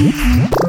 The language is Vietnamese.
Mm-hmm.